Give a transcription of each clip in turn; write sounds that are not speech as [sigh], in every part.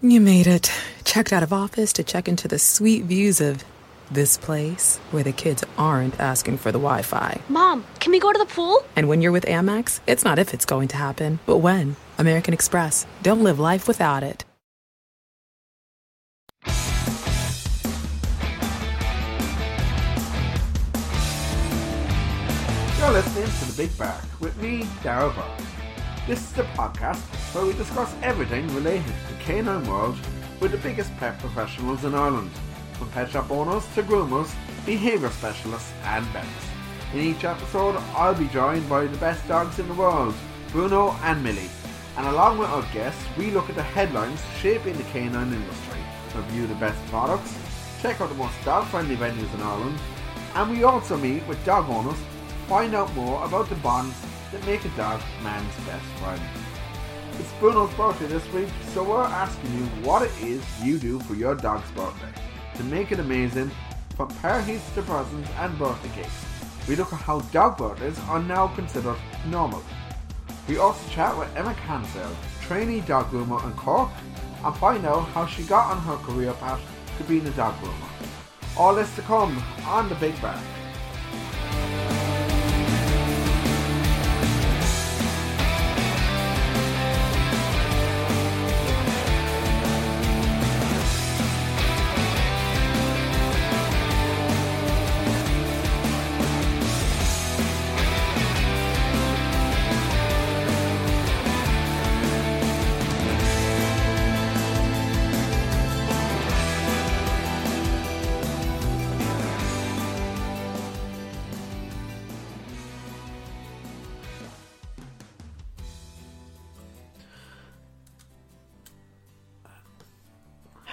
You made it. Checked out of office to check into the sweet views of this place where the kids aren't asking for the Wi Fi. Mom, can we go to the pool? And when you're with Amex, it's not if it's going to happen, but when. American Express. Don't live life without it. You're listening to The Big Bark with me, Darrell Burke. This is the podcast where we discuss everything related to the canine world with the biggest pet professionals in Ireland, from pet shop owners to groomers, behaviour specialists and vets. In each episode, I'll be joined by the best dogs in the world, Bruno and Millie. And along with our guests, we look at the headlines shaping the canine industry, review the best products, check out the most dog-friendly venues in Ireland, and we also meet with dog owners find out more about the bonds that make a dog man's best friend. It's Bruno's birthday this week, so we're asking you what it is you do for your dog's birthday to make it amazing, from parties to presents and birthday cakes. We look at how dog birthdays are now considered normal. We also chat with Emma Cansdale, trainee dog groomer in Cork, and find out how she got on her career path to being a dog groomer. All this to come on the Big Bark.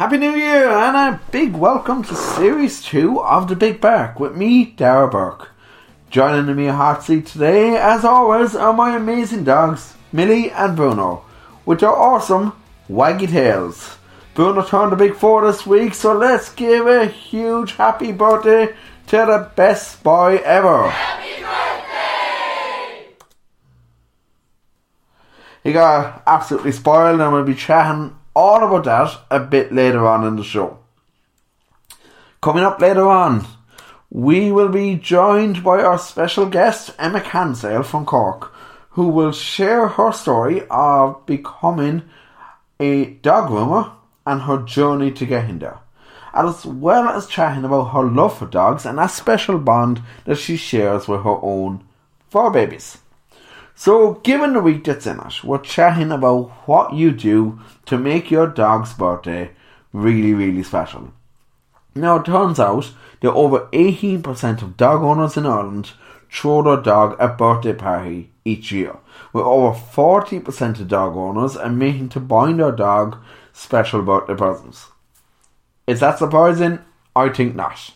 Happy New Year and a big welcome to Series 2 of The Big Bark with me, Dara Burke. Joining me in hot seat today, as always, are my amazing dogs, Millie and Bruno, which are awesome waggy tails. Bruno turned a big four this week, so let's give a huge happy birthday to the best boy ever. Happy birthday! He got absolutely spoiled and we'll be chatting all about that a bit later on in the show. Coming up later on, we will be joined by our special guest, Emma Cansdale from Cork, who will share her story of becoming a dog groomer and her journey to getting there, as well as chatting about her love for dogs and a special bond that she shares with her own four babies. So, given the week that's in it, we're chatting about what you do to make your dog's birthday really, really special. Now, it turns out that over 18% of dog owners in Ireland throw their dog a birthday party each year, with over 40% of dog owners admitting to buying their dog special birthday presents. Is that surprising? I think not.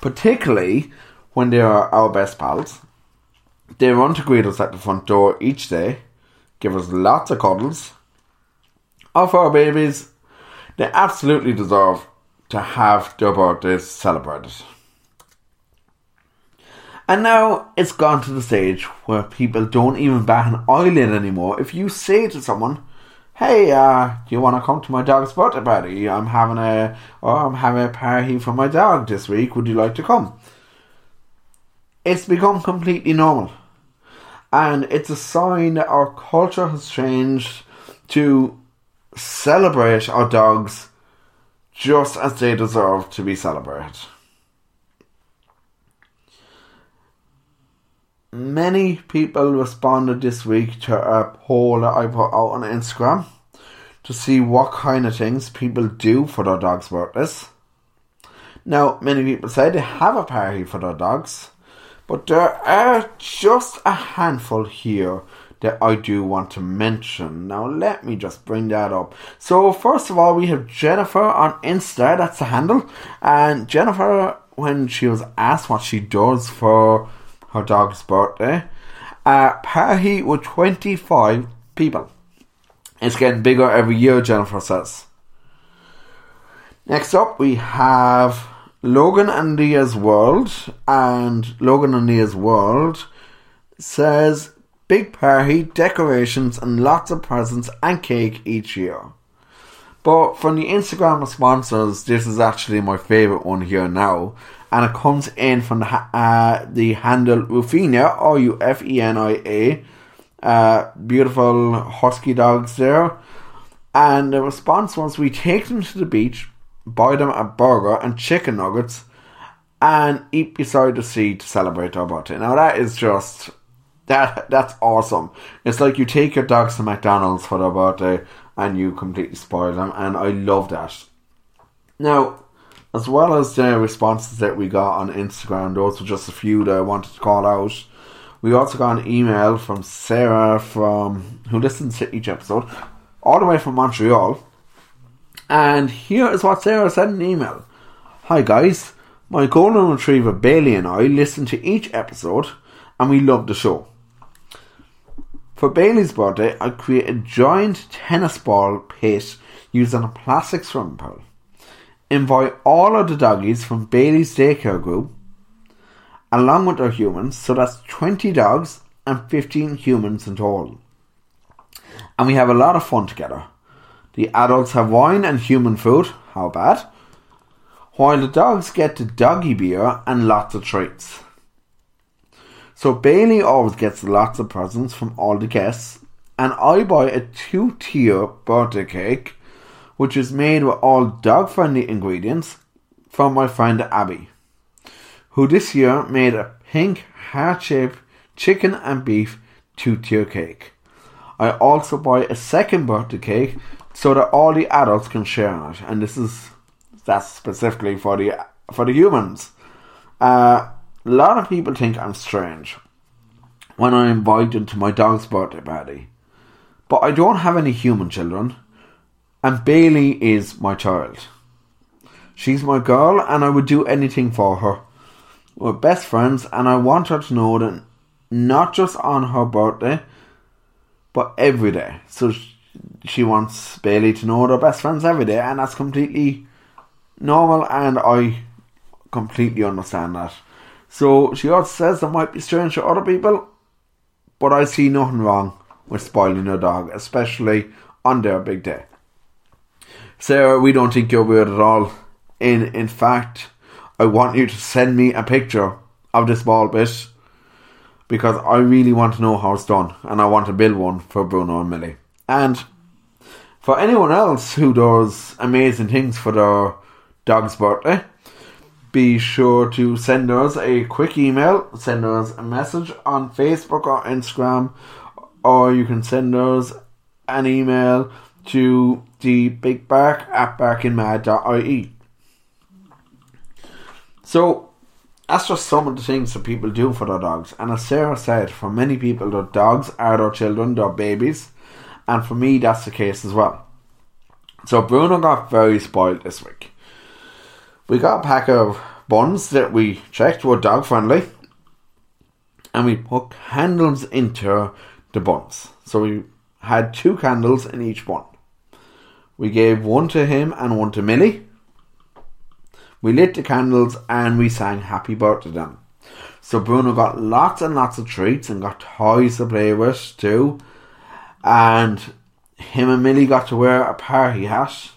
Particularly when they are our best pals they run to greet us at the front door each day, give us lots of cuddles, offer our babies. They absolutely deserve to have their birthdays celebrated. And now it's gone to the stage where people don't even bat an eyelid anymore. If you say to someone, "Hey, uh, do you want to come to my dog's birthday party? I'm having a, or I'm having a party for my dog this week. Would you like to come?" It's become completely normal and it's a sign that our culture has changed to celebrate our dogs just as they deserve to be celebrated. Many people responded this week to a poll that I put out on Instagram to see what kind of things people do for their dogs' birthdays. Now, many people say they have a party for their dogs, but there are just a handful here that I do want to mention. Now, let me just bring that up. So, first of all, we have Jennifer on Insta, that's the handle. And Jennifer, when she was asked what she does for her dog's birthday, uh, a party with 25 people. It's getting bigger every year, Jennifer says. Next up, we have Logan and Leah's World, and Logan and Leah's World says big party, decorations, and lots of presents and cake each year. But from the Instagram responses, this is actually my favourite one here now. And it comes in from the, uh, the handle Rufenia, R U F E N I A. Uh, beautiful husky dogs there. And the response was we take them to the beach, buy them a burger and chicken nuggets, and eat beside the sea to celebrate our birthday. Now that is just that that's awesome. It's like you take your dogs to McDonald's for their birthday and you completely spoil them, and I love that. Now, as well as the responses that we got on Instagram, those were just a few that I wanted to call out. We also got an email from Sarah from who listens to each episode, all the way from Montreal. And here is what Sarah sent an email. Hi guys, my golden retriever Bailey and I listen to each episode and we love the show. For Bailey's birthday, I create a giant tennis ball pit using a plastic swimming pool. Invite all of the doggies from Bailey's daycare group along with their humans, so that's 20 dogs and 15 humans in total. And we have a lot of fun together. The adults have wine and human food, how bad? While the dogs get the doggy beer and lots of treats. So Bailey always gets lots of presents from all the guests, and I buy a two tier birthday cake, which is made with all dog friendly ingredients from my friend Abby who this year made a pink heart shaped chicken and beef two tier cake. I also buy a second birthday cake so that all the adults can share in it, and this is that's specifically for the for the humans. Uh, a lot of people think I'm strange when I invite them to my dog's birthday party, but I don't have any human children, and Bailey is my child. She's my girl, and I would do anything for her. We're best friends, and I want her to know that not just on her birthday, but every day. So she wants Bailey to know they're best friends every day, and that's completely normal, and I completely understand that. So she also says that might be strange to other people, but I see nothing wrong with spoiling your dog, especially on their big day. Sarah, we don't think you're weird at all. In in fact, I want you to send me a picture of this ball bit because I really want to know how it's done and I want to build one for Bruno and Millie. And for anyone else who does amazing things for their dog's birthday, eh, be sure to send us a quick email, send us a message on Facebook or Instagram, or you can send us an email to the big bark at barkinmad.ie. So that's just some of the things that people do for their dogs. And as Sarah said, for many people, their dogs are their children, their babies. And for me, that's the case as well. So Bruno got very spoiled this week. We got a pack of buns that we checked were dog friendly. And we put candles into the buns. So we had two candles in each bun. We gave one to him and one to Millie. We lit the candles and we sang happy birthday to them. So Bruno got lots and lots of treats and got toys to play with too. And him and Millie got to wear a party hat.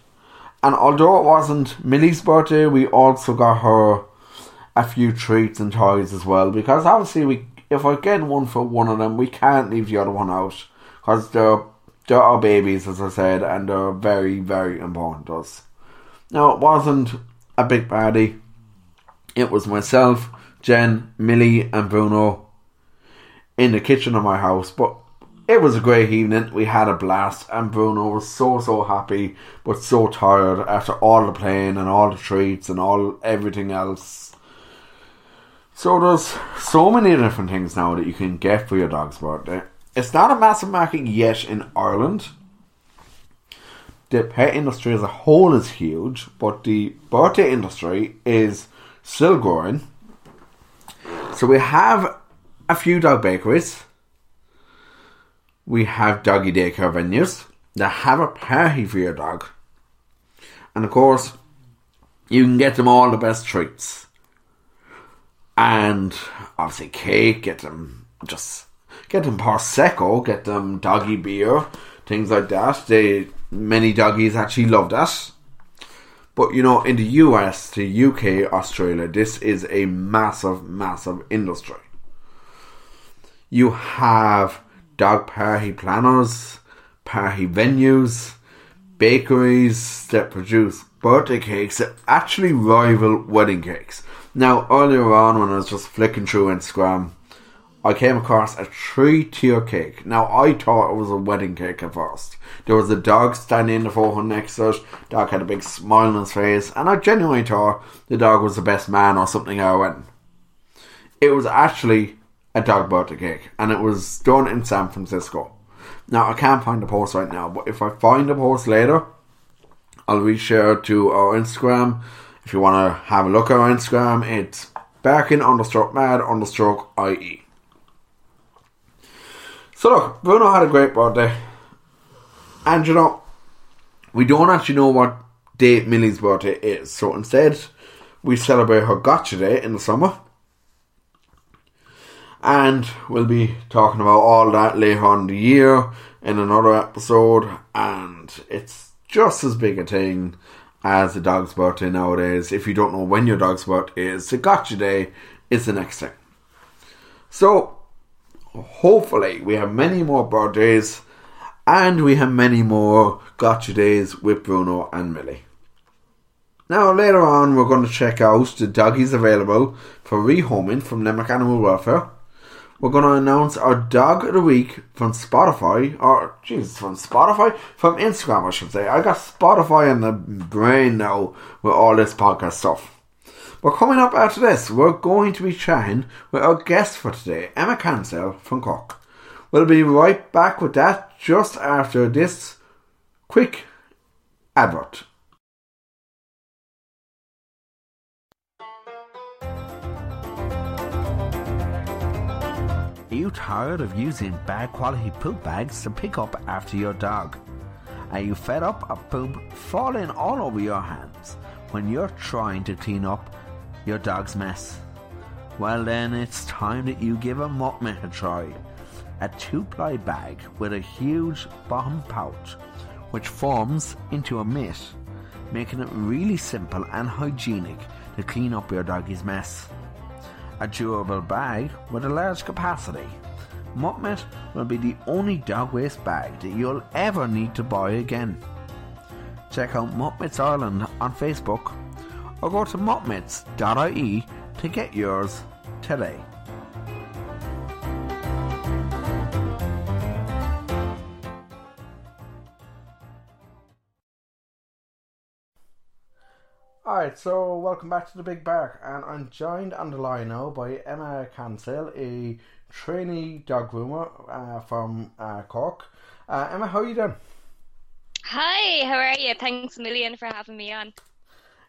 And although it wasn't Millie's birthday, we also got her a few treats and toys as well. Because obviously, we if I get one for one of them, we can't leave the other one out because they're they're our babies, as I said, and they're very very important to us. Now it wasn't a big party. It was myself, Jen, Millie, and Bruno in the kitchen of my house. But it was a great evening. We had a blast, and Bruno was so so happy, but so tired after all the playing and all the treats and all everything else. So there's so many different things now that you can get for your dog's birthday. It's not a massive market yet in Ireland the pet industry as a whole is huge, but the birthday industry is still growing. So we have a few dog bakeries. We have doggy daycare venues that have a party for your dog. And of course, you can get them all the best treats. And obviously cake, get them just get them prosecco, get them doggy beer, things like that. They many doggies actually love that. But you know, in the US, the UK, Australia, this is a massive, massive industry. You have dog party planners, party venues, bakeries that produce birthday cakes that actually rival wedding cakes. Now, earlier on, when I was just flicking through Instagram, I came across a three tier cake. Now, I thought it was a wedding cake at first. There was a dog standing in the forefront next to it. Dog had a big smile on his face, and I genuinely thought the dog was the best man or something our wedding. It was actually a dog birthday cake, and it was done in San Francisco. Now, I can't find the post right now, but if I find the post later, I'll reshare to our Instagram. If you want to have a look at our Instagram, it's barking understroke mad understroke IE. So look, Bruno had a great birthday. And you know, we don't actually know what date Millie's birthday is. So instead, we celebrate her gotcha day in the summer. And we'll be talking about all that later on the year in another episode. And it's just as big a thing as the dog's birthday nowadays. If you don't know when your dog's birthday is, the gotcha day is the next thing. So, hopefully we have many more birthdays and we have many more gotcha days with Bruno and Millie. Now later on we're going to check out the doggies available for rehoming from Limerick Animal Welfare. We're going to announce our dog of the week from Spotify, or Jesus, from Spotify, from Instagram, I should say. I got Spotify in the brain now with all this podcast stuff. But coming up after this, we're going to be chatting with our guest for today, Emma Cansdale from Cork. We'll be right back with that just after this quick advert. You tired of using bad quality poop bags to pick up after your dog? Are you fed up of poop falling all over your hands when you're trying to clean up your dog's mess? Well, then it's time that you give a mutt mitt a try. A two ply bag with a huge bottom pouch which forms into a mitt, making it really simple and hygienic to clean up your doggy's mess. A durable bag with a large capacity. Mitt will be the only dog waste bag that you'll ever need to buy again. Check out Mitts Ireland on Facebook or go to muttmitts.ie to get yours today. Alright, so welcome back to the Big Bark, and I'm joined on the line now by Emma Cansdale, a trainee dog groomer uh, from uh, Cork. Uh, Emma, how are you doing? Hi, how are you? Thanks a million for having me on.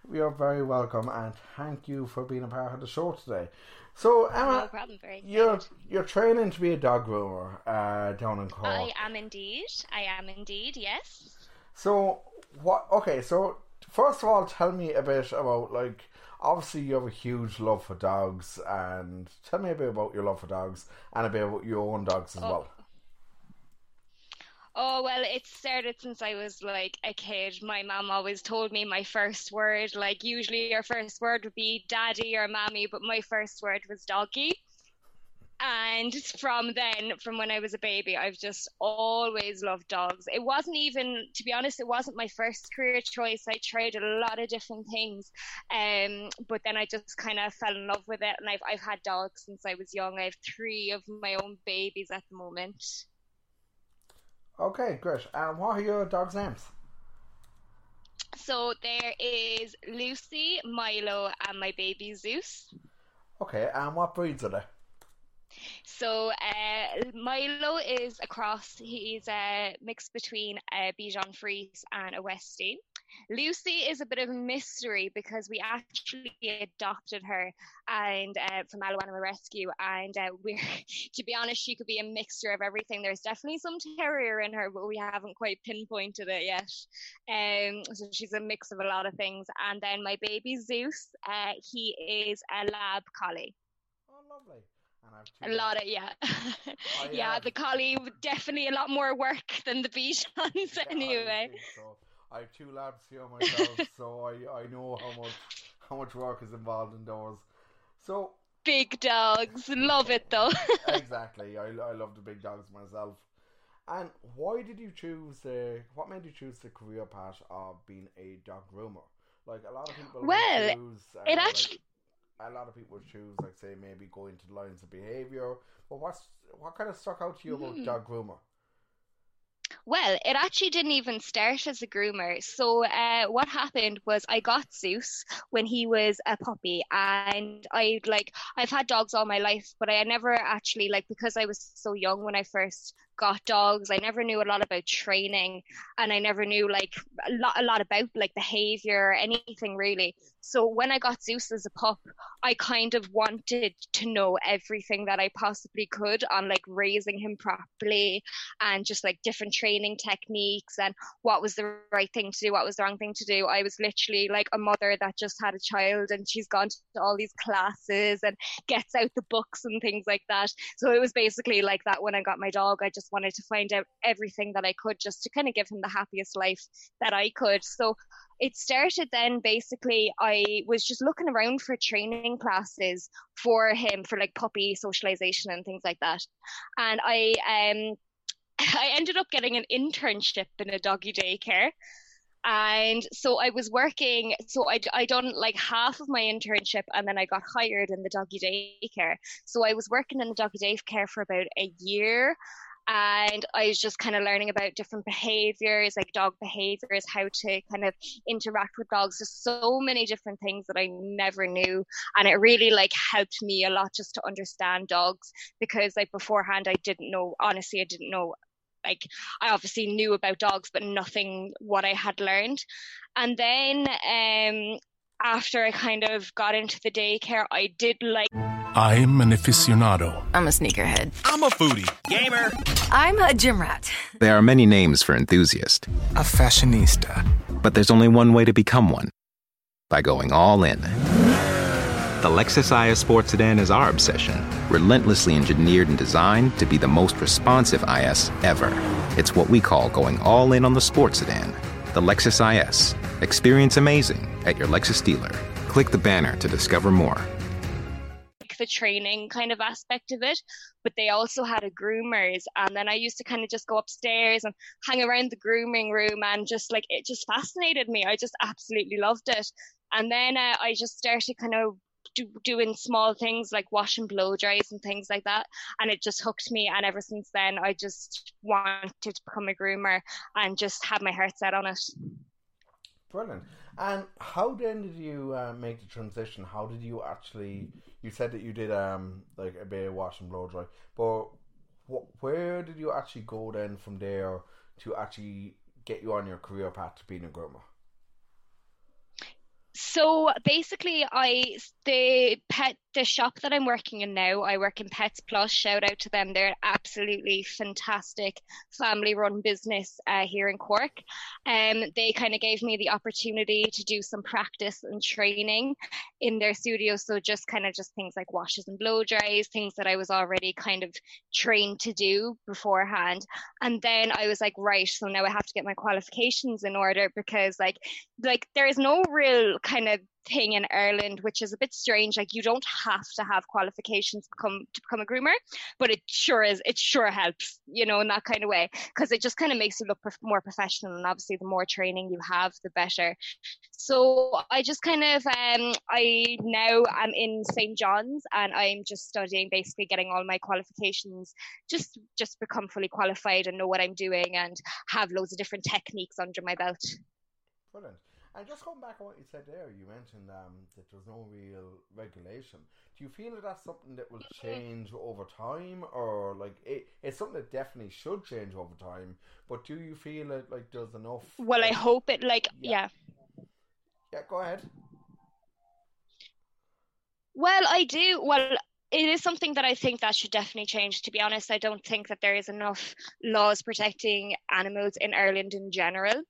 We are very welcome, and thank you for being a part of the show today. So, Emma, No problem, very you're you're training to be a dog groomer uh, down in Cork. I am indeed. I am indeed, yes. So what? Okay, so first of all, tell me a bit about like. Obviously, you have a huge love for dogs, and tell me a bit about your love for dogs and a bit about your own dogs as Oh. well. Oh, well, it started since I was like a kid. My mum always told me my first word, like, usually your first word would be daddy or mommy, but my first word was doggy. And from then, from when I was a baby, I've just always loved dogs. It wasn't even, to be honest, it wasn't my first career choice. I tried a lot of different things, um, but then I just kind of fell in love with it. And I've I've had dogs since I was young. I have three of my own babies at the moment. Okay, great. And what are your dogs' names? So there is Lucy, Milo, and my baby Zeus. Okay, and what breeds are they? So uh, Milo is a cross. He's a mix between a Bichon Frise and a Westie. Lucy is a bit of a mystery because we actually adopted her and uh, from Animal Rescue, and uh, [laughs] we're to be honest, she could be a mixture of everything. There's definitely some terrier in her, but we haven't quite pinpointed it yet. Um, so she's a mix of a lot of things. And then my baby Zeus, uh, he is a lab collie. Oh, lovely. A lot of yeah, oh, [laughs] yeah. The collie definitely a lot more work than the Bichons [laughs] yeah, anyway. I, so. I have two labs here myself, [laughs] so I, I know how much how much work is involved in those. So big dogs, love it though. exactly, I, I love the big dogs myself. And why did you choose the? What made you choose the career path of being a dog groomer? Like a lot of people. Well, choose, uh, it actually. Like, a lot of people choose, like say, maybe going to the lines of behavior. But what's what kind of stuck out to you about mm. dog groomer? Well, it actually didn't even start as a groomer. So, uh, what happened was I got Zeus when he was a puppy, and I like I've had dogs all my life, but I never actually like because I was so young when I first got dogs. I never knew a lot about training, and I never knew like a lot, a lot about like behavior, anything really. So when I got Zeus as a pup, I kind of wanted to know everything that I possibly could on like raising him properly and just like different training techniques and what was the right thing to do, what was the wrong thing to do. I was literally like a mother that just had a child and she's gone to all these classes and gets out the books and things like that. So it was basically like that when I got my dog. I just wanted to find out everything that I could just to kind of give him the happiest life that I could. So it started then basically I was just looking around for training classes for him for like puppy socialization and things like that. And I um [laughs] I ended up getting an internship in a doggy daycare and so I was working. So I I done like half of my internship, and then I got hired in the doggy daycare. So I was working in the doggy daycare for about a year, and I was just kind of learning about different behaviors, like dog behaviors, how to kind of interact with dogs. There's so many different things that I never knew, and it really like helped me a lot just to understand dogs because like beforehand I didn't know. Honestly, I didn't know. Like I obviously knew about dogs, but nothing what I had learned. And then um, after I kind of got into the daycare, I did like. I'm an aficionado. I'm a sneakerhead. I'm a foodie. Gamer. I'm a gym rat. There are many names for enthusiast. A fashionista. But there's only one way to become one by going all in. The Lexus IS Sports Sedan is our obsession, relentlessly engineered and designed to be the most responsive IS ever. It's what we call going all in on the sports sedan. The Lexus IS. Experience amazing at your Lexus dealer. Click the banner to discover more training kind of aspect of it, but they also had a groomers. And then I used to kind of just go upstairs and hang around the grooming room and just like it just fascinated me. I just absolutely loved it. And then uh, I just started kind of do, doing small things like washing blow dries and things like that. And it just hooked me. And ever since then, I just wanted to become a groomer and just have my heart set on it. Brilliant. And how then did you uh, make the transition? How did you actually? You said that you did um like a bit of wash and blow dry, but what, where did you actually go then from there to actually get you on your career path to being a groomer? So basically, I the pet the shop that I'm working in now, I work in Pets Plus. Shout out to them; they're absolutely fantastic family-run business uh, here in Cork. Um, they kind of gave me the opportunity to do some practice and training in their studio. So just kind of just things like washes and blow dries, things that I was already kind of trained to do beforehand. And then I was like, right, so now I have to get my qualifications in order because like like there is no real kind of thing in Ireland, which is a bit strange. Like you don't have to have qualifications to become to become a groomer, but it sure is. It sure helps, you know, in that kind of way, because it just kind of makes you look more professional. And obviously, the more training you have, the better. So I just kind of um, I now I'm in St John's, and I'm just studying, basically getting all my qualifications, just just become fully qualified and know what I'm doing, and have loads of different techniques under my belt. Brilliant. And just going back on what you said there, you mentioned um, that there's no real regulation. Do you feel that that's something that will change over time, or like it, it's something that definitely should change over time? But do you feel that like there's enough? Well, I hope it. Like, yeah. Yeah, yeah go ahead. Well, I do. Well, it is something that I think that should definitely change. To be honest, I don't think that there is enough laws protecting animals in Ireland in general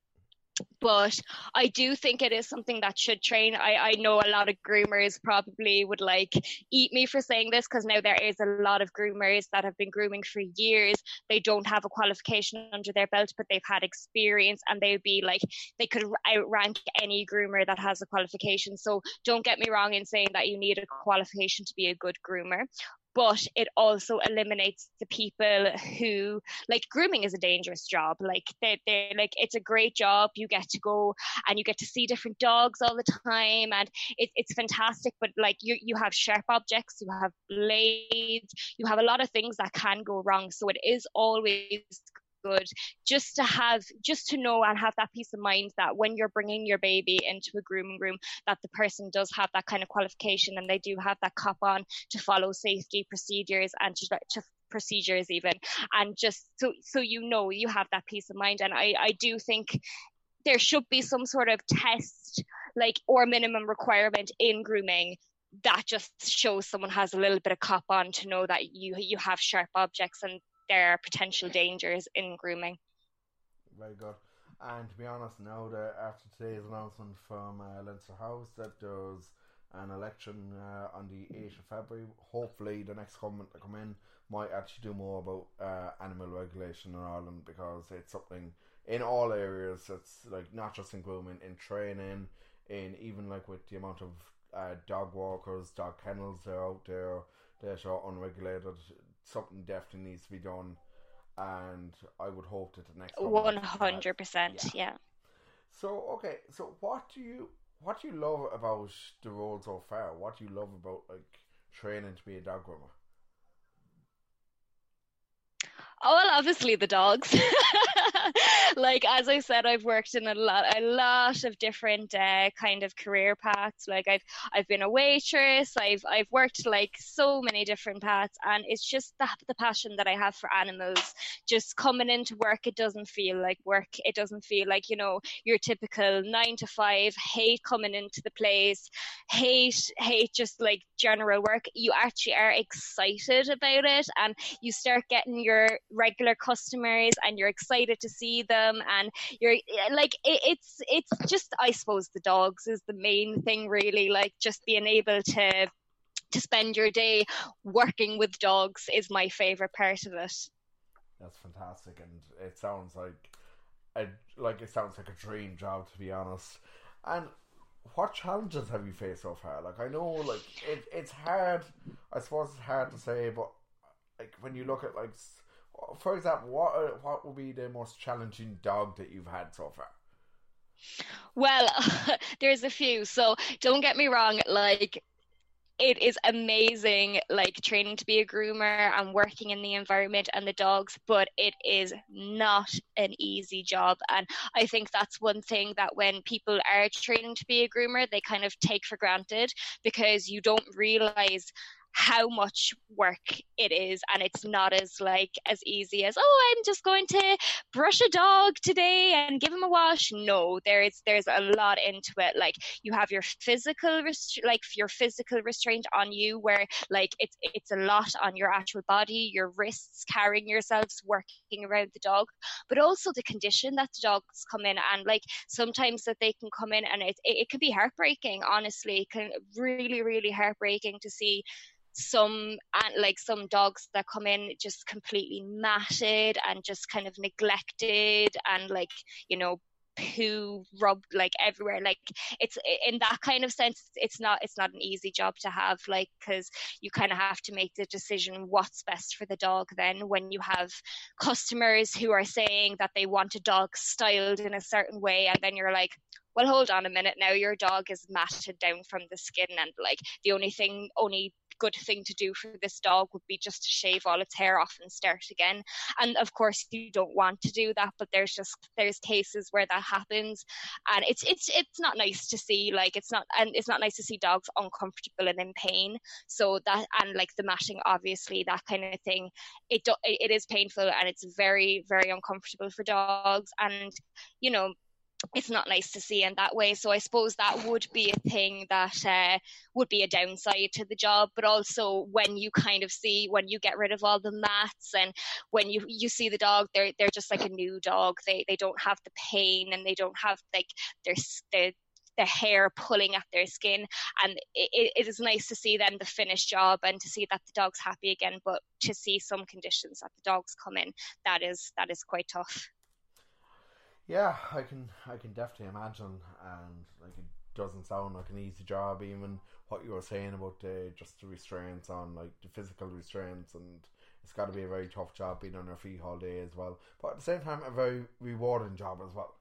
but I do think it is something that should train. I, I know a lot of groomers probably would like eat me for saying this because now there is a lot of groomers that have been grooming for years. They don't have a qualification under their belt, but they've had experience and they would be like, they could outrank any groomer that has a qualification. So don't get me wrong in saying that you need a qualification to be a good groomer but it also eliminates the people who like grooming is a dangerous job. Like they they like it's a great job. You get to go and you get to see different dogs all the time and it, it's fantastic but like you you have sharp objects you have blades you have a lot of things that can go wrong. So it is always good just to have just to know and have that peace of mind that when you're bringing your baby into a grooming room that the person does have that kind of qualification and they do have that cop on to follow safety procedures and to, to procedures even. And just so so you know you have that peace of mind. And i i do think there should be some sort of test like or minimum requirement in grooming that just shows someone has a little bit of cop on to know that you you have sharp objects and there are potential dangers in grooming. Very good. And to be honest, now that after today's announcement from uh, Leinster House that there's an election uh, on the 8th of February, hopefully the next government to come in might actually do more about uh, animal regulation in Ireland because it's something in all areas. that's like not just in grooming, in training, in even like with the amount of uh, dog walkers, dog kennels that are out there that are unregulated something definitely needs to be done, and I would hope that the next one hundred percent, yeah. So okay, so what do you what do you love about the role so far? What do you love about like training to be a dog groomer? Oh well, obviously the dogs. [laughs] like as I said, I've worked in a lot, a lot of different uh, kind of career paths. Like I've, I've been a waitress. I've, I've worked like so many different paths, and it's just the, the passion that I have for animals. Just coming into work, it doesn't feel like work. It doesn't feel like you know your typical nine to five. Hate coming into the place. Hate, hate just like general work. You actually are excited about it, and you start getting your regular customers and you're excited to see them and you're like it, it's it's just i suppose the dogs is the main thing really like just being able to to spend your day working with dogs is my favorite part of it. That's fantastic and it sounds like a, like it sounds like a dream job to be honest. And what challenges have you faced so far? Like i know like it, it's hard i suppose it's hard to say but like when you look at like for example, what what will be the most challenging dog that you've had so far? Well, [laughs] there's a few. So don't get me wrong. Like it is amazing like training to be a groomer and working in the environment and the dogs but it is not an easy job and i think that's one thing that when people are training to be a groomer they kind of take for granted because you don't realize how much work it is and it's not as like as easy as oh i'm just going to brush a dog today and give him a wash. No there's there's a lot into it. Like you have your physical rest- like your physical restraint on you where like it's it's a lot on your actual body your wrists carrying yourselves working around the dog but also the condition that the dogs come in and like sometimes that they can come in and it, it, it can be heartbreaking honestly. It can really really heartbreaking to see some like some dogs that come in just completely matted and just kind of neglected and like you know poo rubbed like everywhere. Like it's in that kind of sense it's not it's not an easy job to have like because you kind of have to make the decision what's best for the dog then. When you have customers who are saying that they want a dog styled in a certain way and then you're like well hold on a minute now your dog is matted down from the skin and like the only thing only good thing to do for this dog would be just to shave all its hair off and start again. And of course, you don't want to do that, but there's just there's cases where that happens, and it's it's it's not nice to see. Like it's not and it's not nice to see dogs uncomfortable and in pain. So that and like the matting, obviously, that kind of thing, it do, it is painful and it's very very uncomfortable for dogs. And you know it's not nice to see in that way. So I suppose that would be a thing that uh, would be a downside to the job. But also when you kind of see when you get rid of all the mats and when you you see the dog, they're they're just like a new dog. They they don't have the pain and they don't have like their their the hair pulling at their skin and it, it is nice to see then the finished job and to see that the dog's happy again but to see some conditions that the dogs come in that is that is quite tough yeah, I can I can definitely imagine, and like it doesn't sound like an easy job. Even what you were saying about the just the restraints on like the physical restraints, and it's got to be a very tough job being on your feet all day as well. But at the same time, a very rewarding job as well.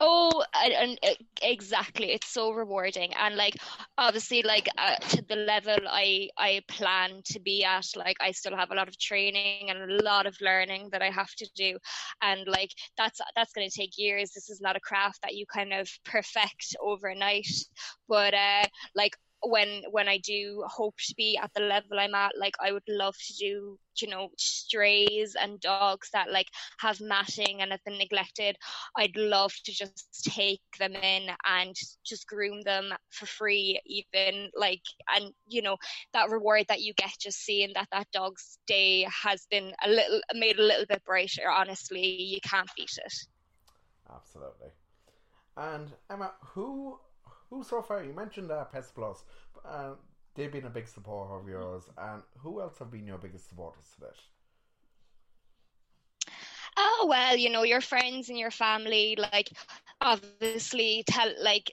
Oh, and, and, exactly. It's so rewarding, and like obviously, like uh, to the level I I plan to be at, like I still have a lot of training and a lot of learning that I have to do, and like that's that's going to take years. This is not a craft that you kind of perfect overnight, but uh, like when when I do hope to be at the level I'm at, like I would love to do, you know, strays and dogs that like have matting and have been neglected. I'd love to just take them in and just groom them for free, even like, and you know, that reward that you get just seeing that that dog's day has been a little made a little bit brighter. Honestly, you can't beat it. Absolutely. And Emma, who who so far? You mentioned uh, Pets Plus. Uh, they've been a big supporter of yours, and who else have been your biggest supporters to that? Oh well, you know your friends and your family. Like, obviously, tell like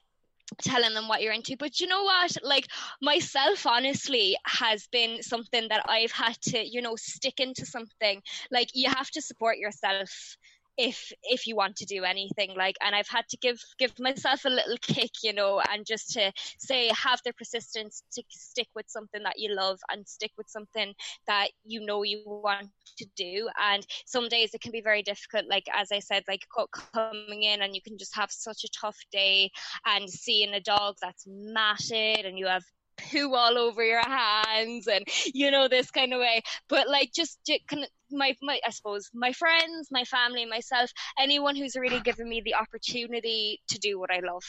telling them what you're into but you know what like myself honestly has been something that i've had to you know stick into something like you have to support yourself if if you want to do anything like and i've had to give give myself a little [laughs] kick you know and just to say have the persistence to stick with something that you love and stick with something that you know you want to do. And some days it can be very difficult like as i said like coming in and you can just have such a tough day and seeing a dog that's matted and you have poo all over your hands and you know this kind of way but like just, just kind of my, my I suppose my friends, my family, myself, anyone who's really given me the opportunity to do what I love.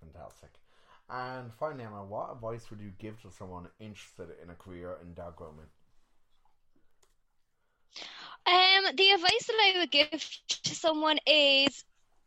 Fantastic. And finally, Emma, what advice would you give to someone interested in a career in dog grooming? Um, the advice that I would give to someone is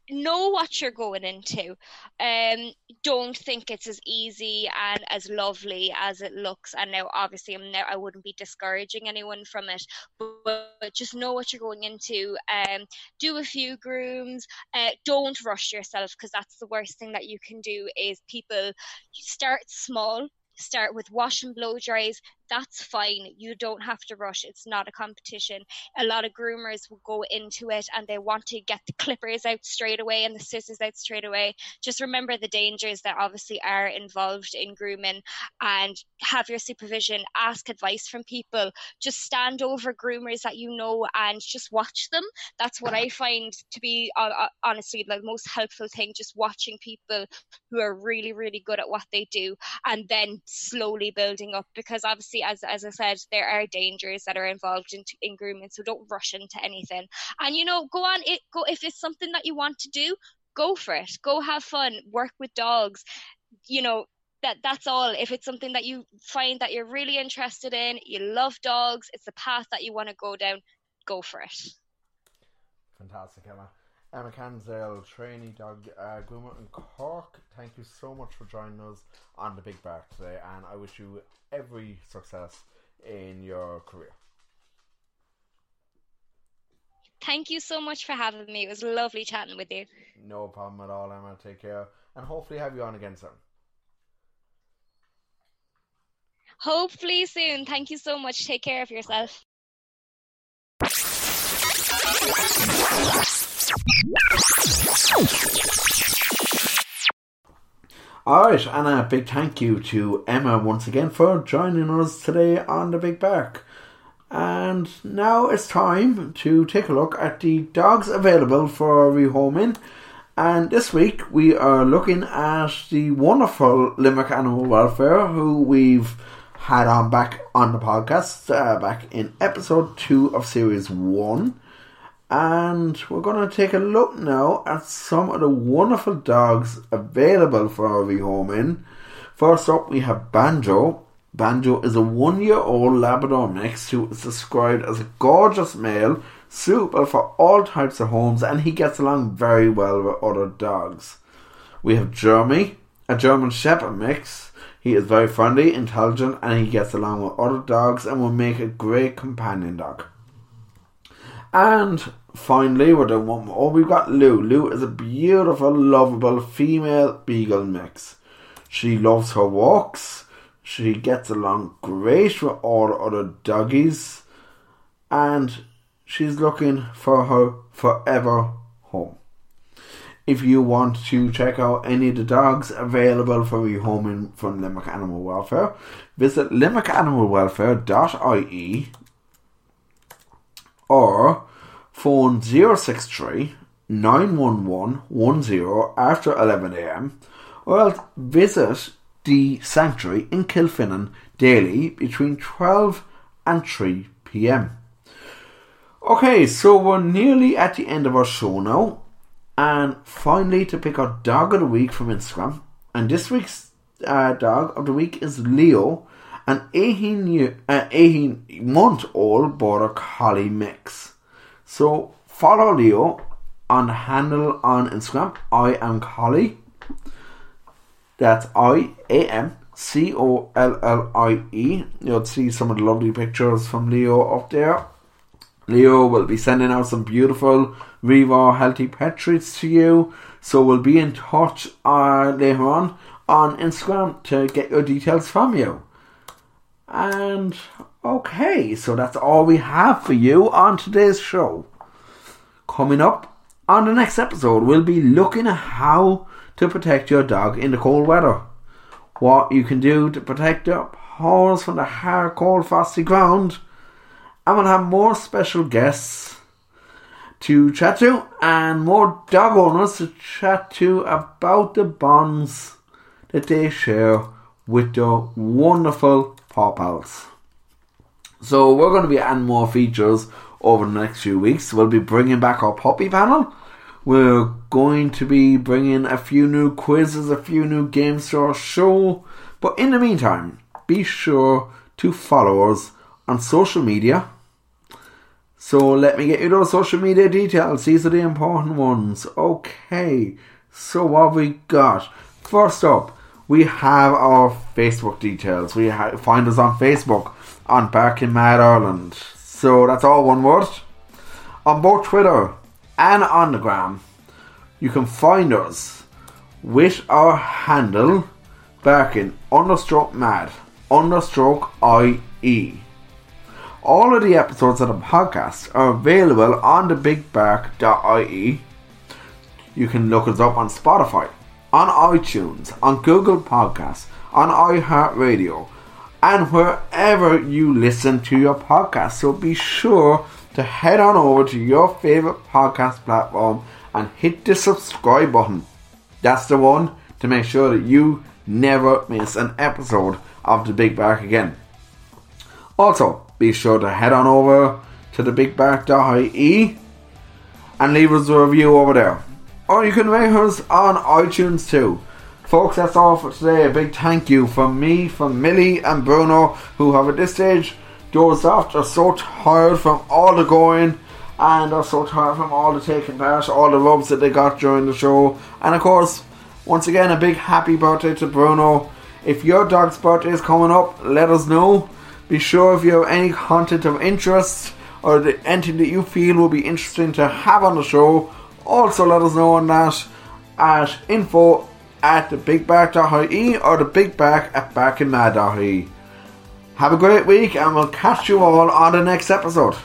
know what you're going into. Um, don't think it's as easy and as lovely as it looks. And now, obviously, I'm now I wouldn't be discouraging anyone from it, but, but just know what you're going into. Um, do a few grooms. Uh, don't rush yourself because that's the worst thing that you can do. Is people start small start with wash and blow dries that's fine. You don't have to rush. It's not a competition. A lot of groomers will go into it and they want to get the clippers out straight away and the scissors out straight away. Just remember the dangers that obviously are involved in grooming and have your supervision. Ask advice from people. Just stand over groomers that you know and just watch them. That's what I find to be uh, uh, honestly the most helpful thing. Just watching people who are really, really good at what they do and then slowly building up because obviously as as I said, there are dangers that are involved in, in grooming, so don't rush into anything. And you know, go on it. Go if it's something that you want to do, go for it. Go have fun. Work with dogs. You know, that that's all if it's something that you find that you're really interested in you love dogs it's the path that you want to go down go for it fantastic emma emma cansdale trainee dog uh, groomer in cork thank you so much for joining us on the big bar today and i wish you every success in your career. Thank you so much for having me. It was lovely chatting with you. No problem at all, Emma. Take care. And hopefully have you on again soon. Hopefully soon. Thank you so much. Take care of yourself. Alright, and a big thank you to Emma once again for joining us today on the Big Bark. And now it's time to take a look at the dogs available for rehoming. And this week we are looking at the wonderful Limerick Animal Welfare, who we've had on back on the podcast uh, back in episode 2 of series 1. And we're going to take a look now at some of the wonderful dogs available for in. First up, we have Banjo. Banjo is a one year old Labrador mix who is described as a gorgeous male, suitable for all types of homes, and he gets along very well with other dogs. We have Jeremy, a German Shepherd mix. He is very friendly, intelligent, and he gets along with other dogs and will make a great companion dog. And finally, we're doing one more. Oh, we've got Lou. Lou is a beautiful, lovable female beagle mix. She loves her walks. She gets along great with all other doggies. And she's looking for her forever home. If you want to check out any of the dogs available for rehoming from Limerick Animal Welfare, visit limerickanimalwelfare.ie or phone 063 911 10 after 11am or else visit the sanctuary in Kilfinane daily between 12 and 3 pm. Okay, so we're nearly at the end of our show now. And finally, to pick our dog of the week from Instagram. And this week's uh, dog of the week is Leo, an 18, year, uh, 18 month old border collie mix. So follow Leo on handle on Instagram. I am Collie. That's I A M C O L L I E. You'll see some of the lovely pictures from Leo up there. Leo will be sending out some beautiful Revo healthy pet treats to you. So we'll be in touch uh, later on on Instagram to get your details from you. And okay, so that's all we have for you on today's show. Coming up on the next episode, we'll be looking at how to protect your dog in the cold weather. What you can do to protect your paws from the hard, cold, frosty ground. And we'll have more special guests to chat to and more dog owners to chat to about the bonds that they share with their wonderful paw pals. So we're going to be adding more features over the next few weeks. We'll be bringing back our poppy panel. We're going to be bringing a few new quizzes, a few new games to our show. But in the meantime, be sure to follow us on social media. So let me get you those social media details. These are the important ones. Okay, so what we got? First up, we have our Facebook details. We ha- find us on Facebook on Barking Mad Ireland. So that's all one word. On both Twitter and on the gram, you can find us with our handle Barking understroke mad understroke IE. All of the episodes of the podcast are available on the bigbark.ie. You can look us up on Spotify, on iTunes, on Google Podcasts, on iHeartRadio, and wherever you listen to your podcast. So be sure to head on over to your favorite podcast platform and hit the subscribe button. That's the one to make sure that you never miss an episode of The Big Bark again. Also, be sure to head on over to the bigbark.ie and leave us a review over there. Or you can rate us on iTunes too. Folks, that's all for today. A big thank you from me, from Milly and Bruno, who have at this stage dozed off. They're so tired from all the going and are so tired from all the taking part, all the rubs that they got during the show. And of course, once again, a big happy birthday to Bruno. If your dog's birthday is coming up, let us know. Be sure if you have any content of interest or the, anything that you feel will be interesting to have on the show, also let us know on that at info at the bigbark.ie or the bigbark at barkingmad.ie. Have a great week and we'll catch you all on the next episode.